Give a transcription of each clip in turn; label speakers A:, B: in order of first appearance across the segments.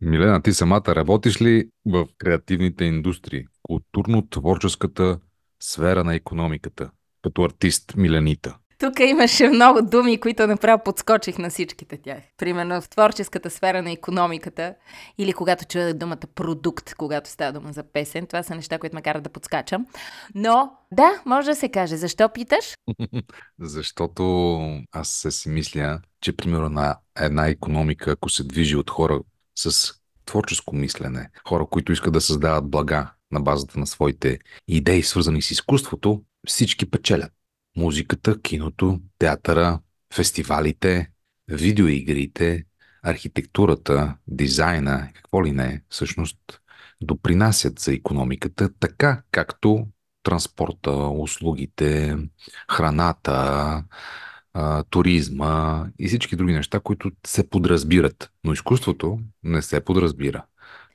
A: Милена, ти самата работиш ли в креативните индустрии, културно-творческата сфера на економиката, като артист Миленита?
B: Тук имаше много думи, които направо подскочих на всичките тях. Примерно в творческата сфера на економиката или когато чуя думата продукт, когато става дума за песен. Това са неща, които ме карат да подскачам. Но да, може да се каже. Защо питаш?
A: Защото аз се си мисля, че примерно на една економика, ако се движи от хора с творческо мислене, хора, които искат да създават блага на базата на своите идеи, свързани с изкуството, всички печелят. Музиката, киното, театъра, фестивалите, видеоигрите, архитектурата, дизайна, какво ли не, всъщност допринасят за економиката, така както транспорта, услугите, храната, туризма и всички други неща, които се подразбират. Но изкуството не се подразбира.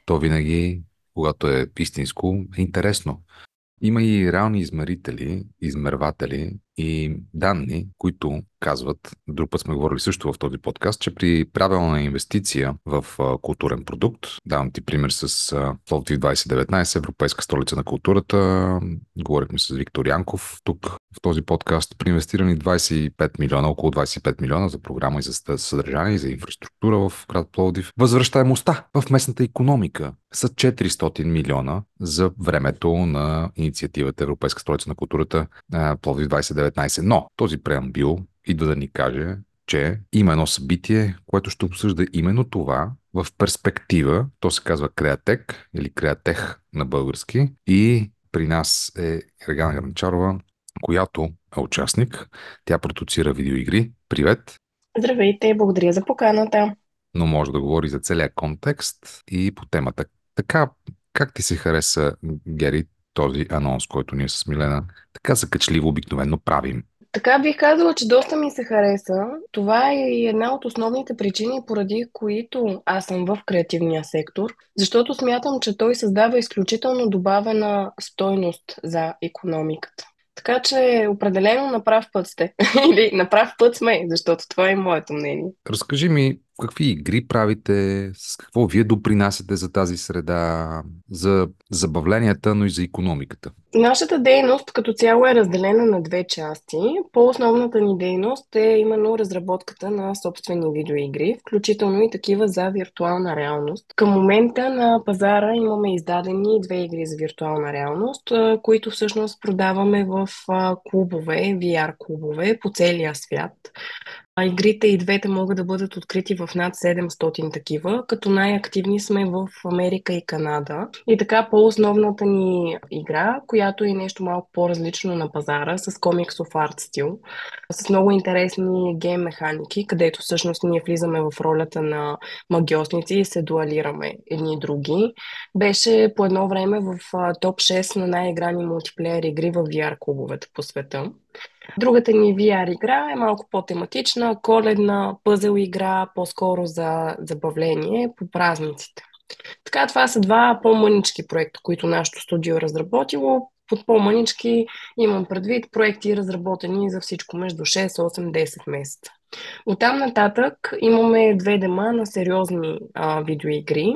A: То винаги, когато е истинско, е интересно. Има и реални измерители, измерватели и данни, които казват, друг път сме говорили също в този подкаст, че при правилна инвестиция в културен продукт, давам ти пример с Пловдив 2019, Европейска столица на културата, говорихме с Виктор Янков тук в този подкаст, при инвестирани 25 милиона, около 25 милиона за програма и за съдържание и за инфраструктура в град Пловдив. Възвръщаемостта в местната економика са 400 милиона за времето на инициативата Европейска столица на културата Пловдив 2019. Но този преамбил идва да ни каже, че има едно събитие, което ще обсъжда именно това в перспектива. То се казва Креатек или Креатех на български. И при нас е Ергана Гранчарова, която е участник. Тя продуцира видеоигри. Привет!
C: Здравейте, благодаря за поканата.
A: Но може да говори за целият контекст и по темата. Така, как ти се хареса, Гери, този анонс, който ние с Милена така закачливо обикновено правим?
C: Така бих казала, че доста ми се хареса. Това е една от основните причини, поради които аз съм в креативния сектор, защото смятам, че той създава изключително добавена стойност за економиката. Така че определено на прав път сте. Или на прав път сме, защото това е моето мнение.
A: Разкажи ми какви игри правите, с какво вие допринасяте за тази среда, за забавленията, но и за економиката.
C: Нашата дейност като цяло е разделена на две части. По-основната ни дейност е именно разработката на собствени видеоигри, включително и такива за виртуална реалност. Към момента на пазара имаме издадени две игри за виртуална реалност, които всъщност продаваме в клубове, VR клубове по целия свят. Игрите и двете могат да бъдат открити в над 700 такива, като най-активни сме в Америка и Канада. И така по-основната ни игра, която е нещо малко по-различно на пазара, с комиксов арт стил, с много интересни гейм механики, където всъщност ние влизаме в ролята на магиосници и се дуалираме едни и други. Беше по едно време в топ 6 на най-играни мултиплеер игри в VR клубовете по света. Другата ни VR игра е малко по-тематична, коледна, пъзел игра, по-скоро за забавление по празниците. Така, това са два по-мънички проекта, които нашето студио е разработило. Под по-мънички имам предвид проекти разработени за всичко между 6, 8, 10 месеца. От там нататък имаме две дема на сериозни а, видеоигри,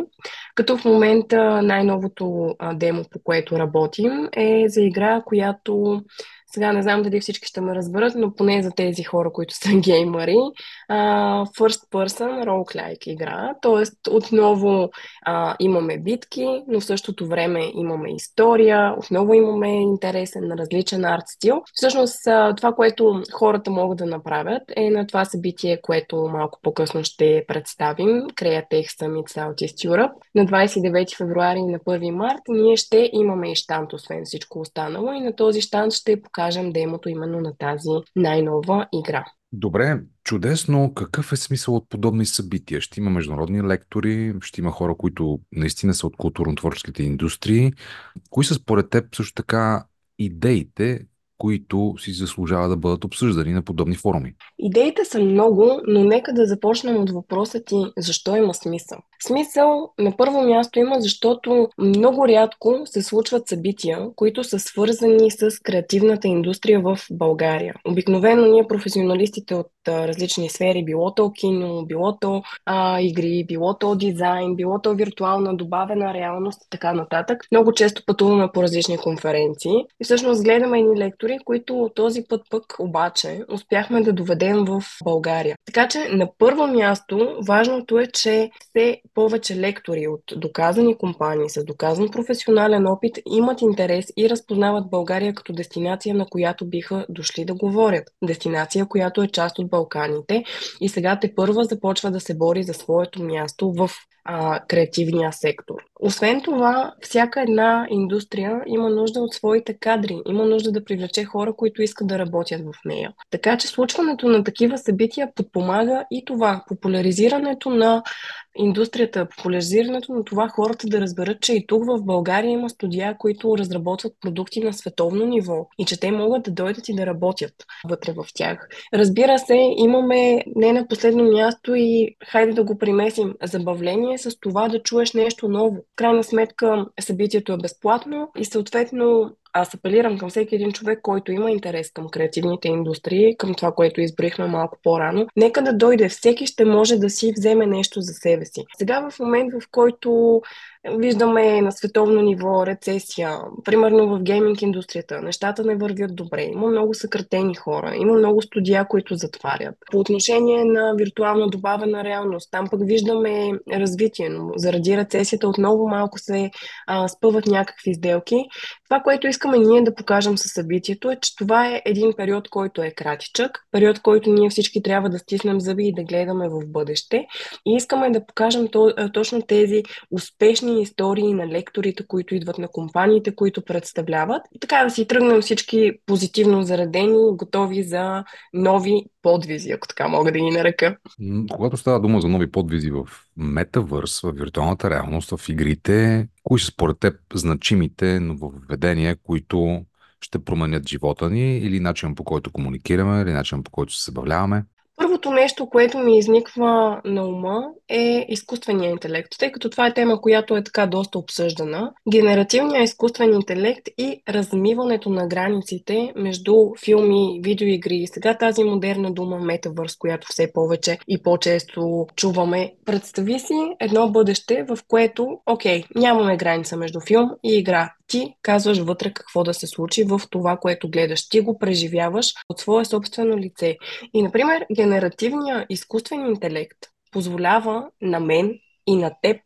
C: като в момента най-новото а, демо, по което работим, е за игра, която сега не знам дали всички ще ме разберат, но поне за тези хора, които са геймари, uh, First Person Roguelike игра. Тоест, отново uh, имаме битки, но в същото време имаме история, отново имаме интересен, различен арт стил. Всъщност, uh, това, което хората могат да направят е на това събитие, което малко по-късно ще представим, Createch Summit Southeast Europe. На 29 февруари и на 1 март ние ще имаме и штант, освен всичко останало. И на този штант ще покажем покажем демото именно на тази най-нова игра.
A: Добре, чудесно. Какъв е смисъл от подобни събития? Ще има международни лектори, ще има хора, които наистина са от културно-творческите индустрии. Кои са според теб също така идеите, които си заслужава да бъдат обсъждани на подобни форуми?
C: Идеите са много, но нека да започнем от въпроса ти защо има смисъл. Смисъл на първо място има, защото много рядко се случват събития, които са свързани с креативната индустрия в България. Обикновено ние, професионалистите от различни сфери, било то кино, било то а, игри, било то дизайн, било то виртуална добавена реалност и така нататък. Много често пътуваме по различни конференции и всъщност гледаме едни лектори, които този път пък обаче успяхме да доведем в България. Така че на първо място важното е, че все повече лектори от доказани компании с доказан професионален опит имат интерес и разпознават България като дестинация, на която биха дошли да говорят. Дестинация, която е част от Балканите и сега те първа започва да се бори за своето място в креативния сектор. Освен това, всяка една индустрия има нужда от своите кадри, има нужда да привлече хора, които искат да работят в нея. Така че случването на такива събития подпомага и това, популяризирането на индустрията, популяризирането на това хората да разберат, че и тук в България има студия, които разработват продукти на световно ниво и че те могат да дойдат и да работят вътре в тях. Разбира се, имаме не на последно място и хайде да го примесим забавление с това да чуеш нещо ново. В крайна сметка събитието е безплатно и съответно аз апелирам към всеки един човек, който има интерес към креативните индустрии, към това, което избрихме малко по-рано. Нека да дойде. Всеки ще може да си вземе нещо за себе си. Сега в момент, в който Виждаме на световно ниво рецесия. Примерно в гейминг индустрията нещата не вървят добре. Има много съкратени хора, има много студия, които затварят. По отношение на виртуална добавена реалност, там пък виждаме развитие, но заради рецесията отново малко се а, спъват някакви сделки. Това, което искаме ние да покажем със събитието е, че това е един период, който е кратичък, период, който ние всички трябва да стиснем зъби и да гледаме в бъдеще. И искаме да покажем то, точно тези успешни истории на лекторите, които идват на компаниите, които представляват. И така да си тръгнем всички позитивно заредени, готови за нови подвизи, ако така мога да ги нарека.
A: Когато става дума за нови подвизи в метавърс, в виртуалната реалност, в игрите, кои са според теб значимите нововведения, които ще променят живота ни или начин по който комуникираме, или начин по който се забавляваме?
C: Първото нещо, което ми изниква на ума е изкуственият интелект, тъй като това е тема, която е така доста обсъждана. Генеративният изкуствен интелект и размиването на границите между филми, видеоигри и сега тази модерна дума метавърс, която все повече и по-често чуваме. Представи си едно бъдеще, в което, окей, нямаме граница между филм и игра ти казваш вътре какво да се случи в това, което гледаш. Ти го преживяваш от свое собствено лице. И, например, генеративният изкуствен интелект позволява на мен и на теб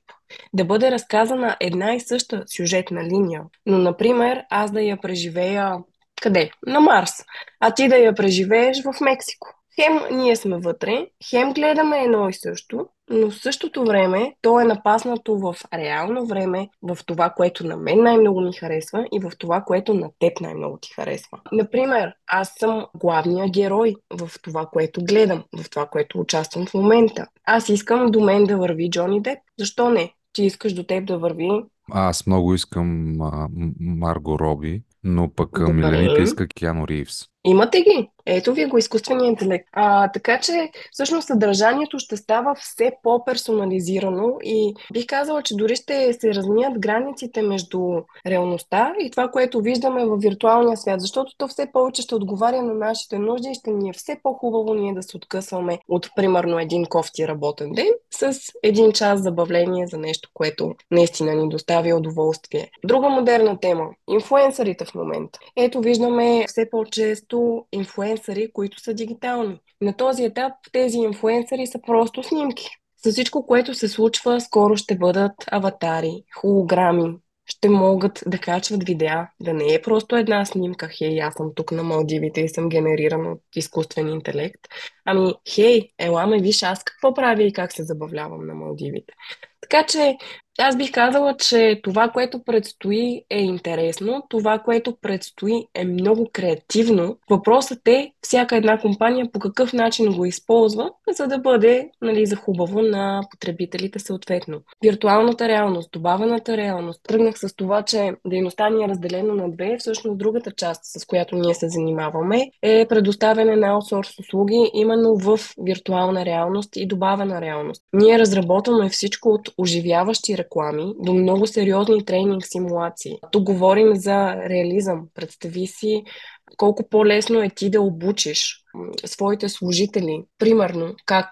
C: да бъде разказана една и съща сюжетна линия. Но, например, аз да я преживея къде? На Марс. А ти да я преживееш в Мексико. Хем ние сме вътре, хем гледаме едно и също, но в същото време то е напаснато в реално време, в това, което на мен най-много ми харесва и в това, което на теб най-много ти харесва. Например, аз съм главния герой в това, което гледам, в това, което участвам в момента. Аз искам до мен да върви Джони Деп. Защо не? Ти искаш до теб да върви
A: аз много искам а, Марго Роби, но пък Добре. Милените иска Киано Ривз.
C: Имате ги. Ето ви го изкуствения интелект. А, така че, всъщност, съдържанието ще става все по-персонализирано и бих казала, че дори ще се размият границите между реалността и това, което виждаме в виртуалния свят, защото то все повече ще отговаря на нашите нужди и ще ни е все по-хубаво ние да се откъсваме от, примерно, един кофти работен ден с един час забавление за нещо, което наистина ни доставя удоволствие. Друга модерна тема – инфуенсърите в момента. Ето, виждаме все по-често често инфуенсъри, които са дигитални. На този етап тези инфуенсъри са просто снимки. За всичко, което се случва, скоро ще бъдат аватари, холограми, ще могат да качват видеа, да не е просто една снимка, хей, аз съм тук на Малдивите и съм генериран от изкуствен интелект. Ами, хей, ела ме виж аз какво правя и как се забавлявам на Малдивите. Така че аз бих казала, че това, което предстои е интересно, това, което предстои е много креативно. Въпросът е всяка една компания по какъв начин го използва, за да бъде нали, за хубаво на потребителите съответно. Виртуалната реалност, добавената реалност. Тръгнах с това, че дейността ни е разделена на две. Всъщност другата част, с която ние се занимаваме, е предоставяне на аутсорс услуги именно в виртуална реалност и добавена реалност. Ние разработваме всичко от оживяващи реклами до много сериозни тренинг симулации. Тук говорим за реализъм. Представи си колко по-лесно е ти да обучиш своите служители, примерно, как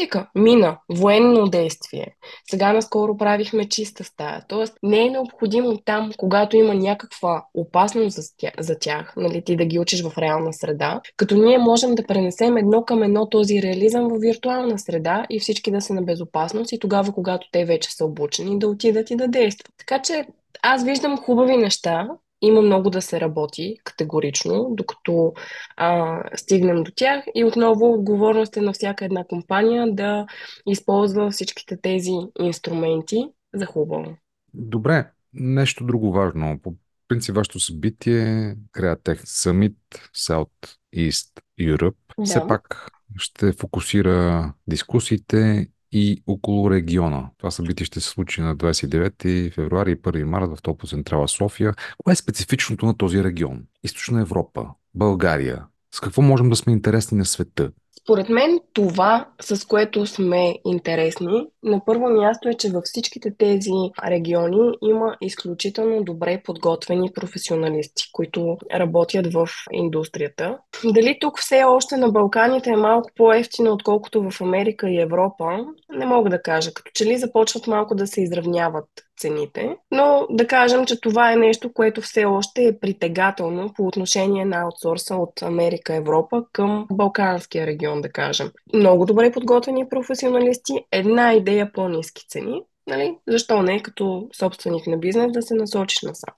C: Нека, мина, военно действие. Сега наскоро правихме чиста стая. Тоест, не е необходимо там, когато има някаква опасност за тях, за тях нали, ти да ги учиш в реална среда, като ние можем да пренесем едно към едно този реализъм в виртуална среда и всички да са на безопасност и тогава, когато те вече са обучени, да отидат и да действат. Така че аз виждам хубави неща, има много да се работи категорично, докато а, стигнем до тях. И отново отговорност е на всяка една компания да използва всичките тези инструменти за хубаво.
A: Добре, нещо друго важно. По принцип, вашето събитие Createch Summit South East Europe да. все пак ще фокусира дискусиите и около региона. Това събитие ще се случи на 29 февруари и 1 март в Топо Централа София. Кое е специфичното на този регион? Източна Европа, България. С какво можем да сме интересни на света?
C: Според мен това, с което сме интересни, на първо място е, че във всичките тези региони има изключително добре подготвени професионалисти, които работят в индустрията. Дали тук все още на Балканите е малко по-ефтино, отколкото в Америка и Европа, не мога да кажа. Като че ли започват малко да се изравняват цените. Но да кажем, че това е нещо, което все още е притегателно по отношение на аутсорса от Америка, Европа към Балканския регион, да кажем. Много добре подготвени професионалисти, една идея по-низки цени. Нали? Защо не, като собственик на бизнес, да се насочиш насам.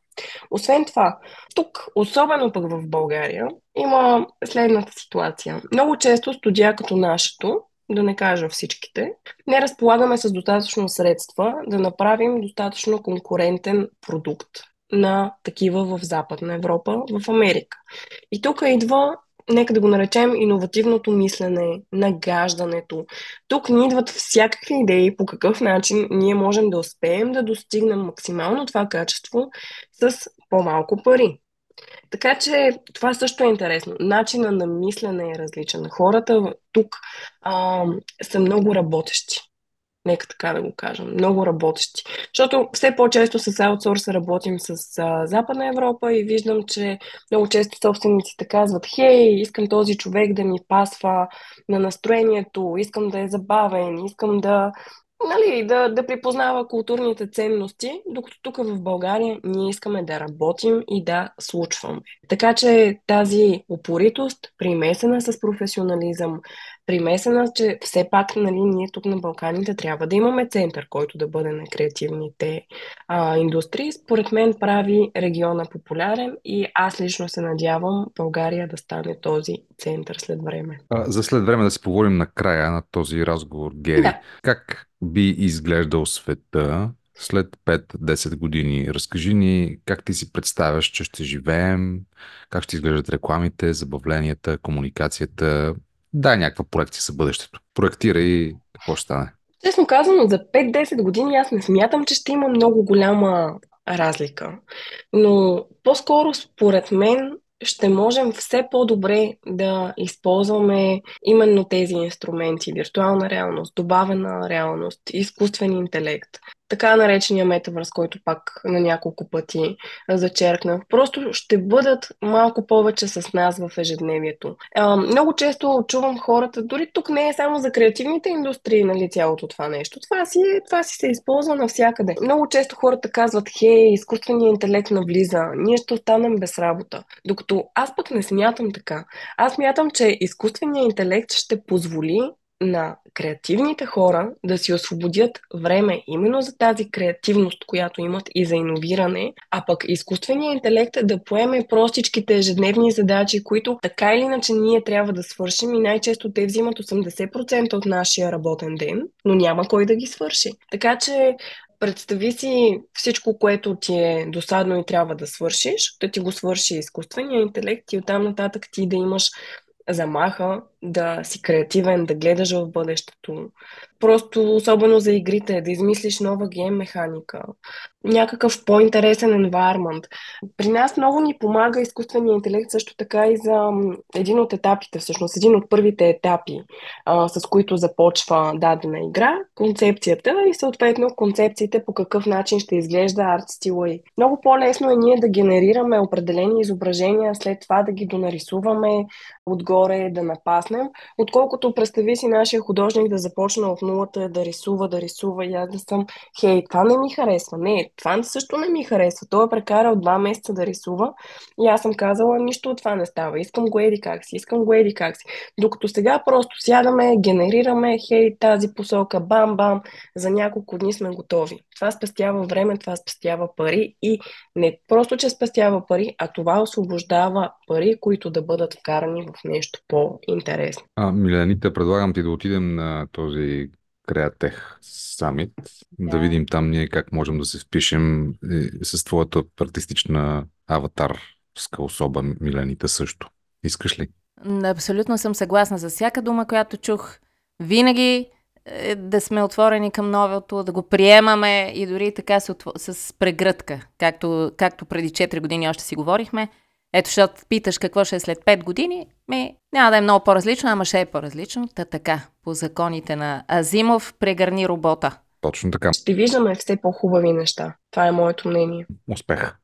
C: Освен това, тук, особено пък в България, има следната ситуация. Много често студия като нашето да не кажа всичките, не разполагаме с достатъчно средства да направим достатъчно конкурентен продукт на такива в Западна Европа, в Америка. И тук идва, нека да го наречем, иновативното мислене, нагаждането. Тук ни идват всякакви идеи по какъв начин ние можем да успеем да достигнем максимално това качество с по-малко пари. Така че това също е интересно. Начина на мислене е различен. Хората тук а, са много работещи. Нека така да го кажем. Много работещи. Защото все по-често с аутсорса работим с а, Западна Европа и виждам, че много често собствениците казват хей, искам този човек да ми пасва на настроението, искам да е забавен, искам да нали, да, да припознава културните ценности, докато тук в България ние искаме да работим и да случваме. Така че тази упоритост, примесена с професионализъм, примесена, че все пак нали, ние тук на Балканите трябва да имаме център, който да бъде на креативните а, индустрии, според мен прави региона популярен и аз лично се надявам България да стане този център след време.
A: А, за след време да си поговорим на края на този разговор, Гери. Да. Как би изглеждал света след 5-10 години. Разкажи ни как ти си представяш, че ще живеем, как ще изглеждат рекламите, забавленията, комуникацията. Дай някаква проекция за бъдещето. Проектира и какво ще стане.
C: Честно казано, за 5-10 години аз не смятам, че ще има много голяма разлика. Но по-скоро, според мен, ще можем все по-добре да използваме именно тези инструменти. Виртуална реалност, добавена реалност, изкуствен интелект, така наречения метавърс, който пак на няколко пъти зачеркнах, просто ще бъдат малко повече с нас в ежедневието. Много често чувам хората, дори тук не е само за креативните индустрии, нали, цялото това нещо. Това си, това си се използва навсякъде. Много често хората казват, хей, изкуственият интелект навлиза, ние ще останем без работа. Докато аз пък не смятам така. Аз смятам, че изкуственият интелект ще позволи на креативните хора да си освободят време именно за тази креативност, която имат и за иновиране, а пък изкуственият интелект да поеме простичките ежедневни задачи, които така или иначе ние трябва да свършим и най-често те взимат 80% от нашия работен ден, но няма кой да ги свърши. Така че представи си всичко, което ти е досадно и трябва да свършиш, да ти го свърши изкуственият интелект и оттам нататък ти да имаш замаха да си креативен, да гледаш в бъдещето. Просто, особено за игрите, да измислиш нова гейм механика, някакъв по-интересен environment. При нас много ни помага изкуственият интелект също така и за един от етапите, всъщност един от първите етапи, а, с които започва дадена игра, концепцията и съответно концепциите по какъв начин ще изглежда арт стила и. Много по-лесно е ние да генерираме определени изображения, след това да ги донарисуваме отгоре, да напаснем, отколкото представи си нашия художник да започне от нулата, да рисува, да рисува и аз да съм, хей, това не ми харесва. Не, това също не ми харесва. Той е прекарал два месеца да рисува и аз съм казала, нищо от това не става. Искам го еди как си, искам го еди как си. Докато сега просто сядаме, генерираме, хей, тази посока, бам-бам, за няколко дни сме готови. Това спестява време, това спестява пари и не просто, че спестява пари, а това освобождава пари, които да бъдат вкарани в нещо по-интересно.
A: А, Милените, предлагам ти да отидем на този Креатех Самит, да. да видим там ние как можем да се впишем с твоята артистична аватарска особа, Милените също. Искаш ли?
B: Абсолютно съм съгласна за всяка дума, която чух. Винаги е, да сме отворени към новото, да го приемаме и дори така с, с прегръдка, както, както преди 4 години още си говорихме. Ето, защото питаш какво ще е след 5 години, ми няма да е много по-различно, ама ще е по-различно. Та така, по законите на Азимов, прегърни робота.
A: Точно така.
C: Ще виждаме все по-хубави неща. Това е моето мнение.
A: Успех!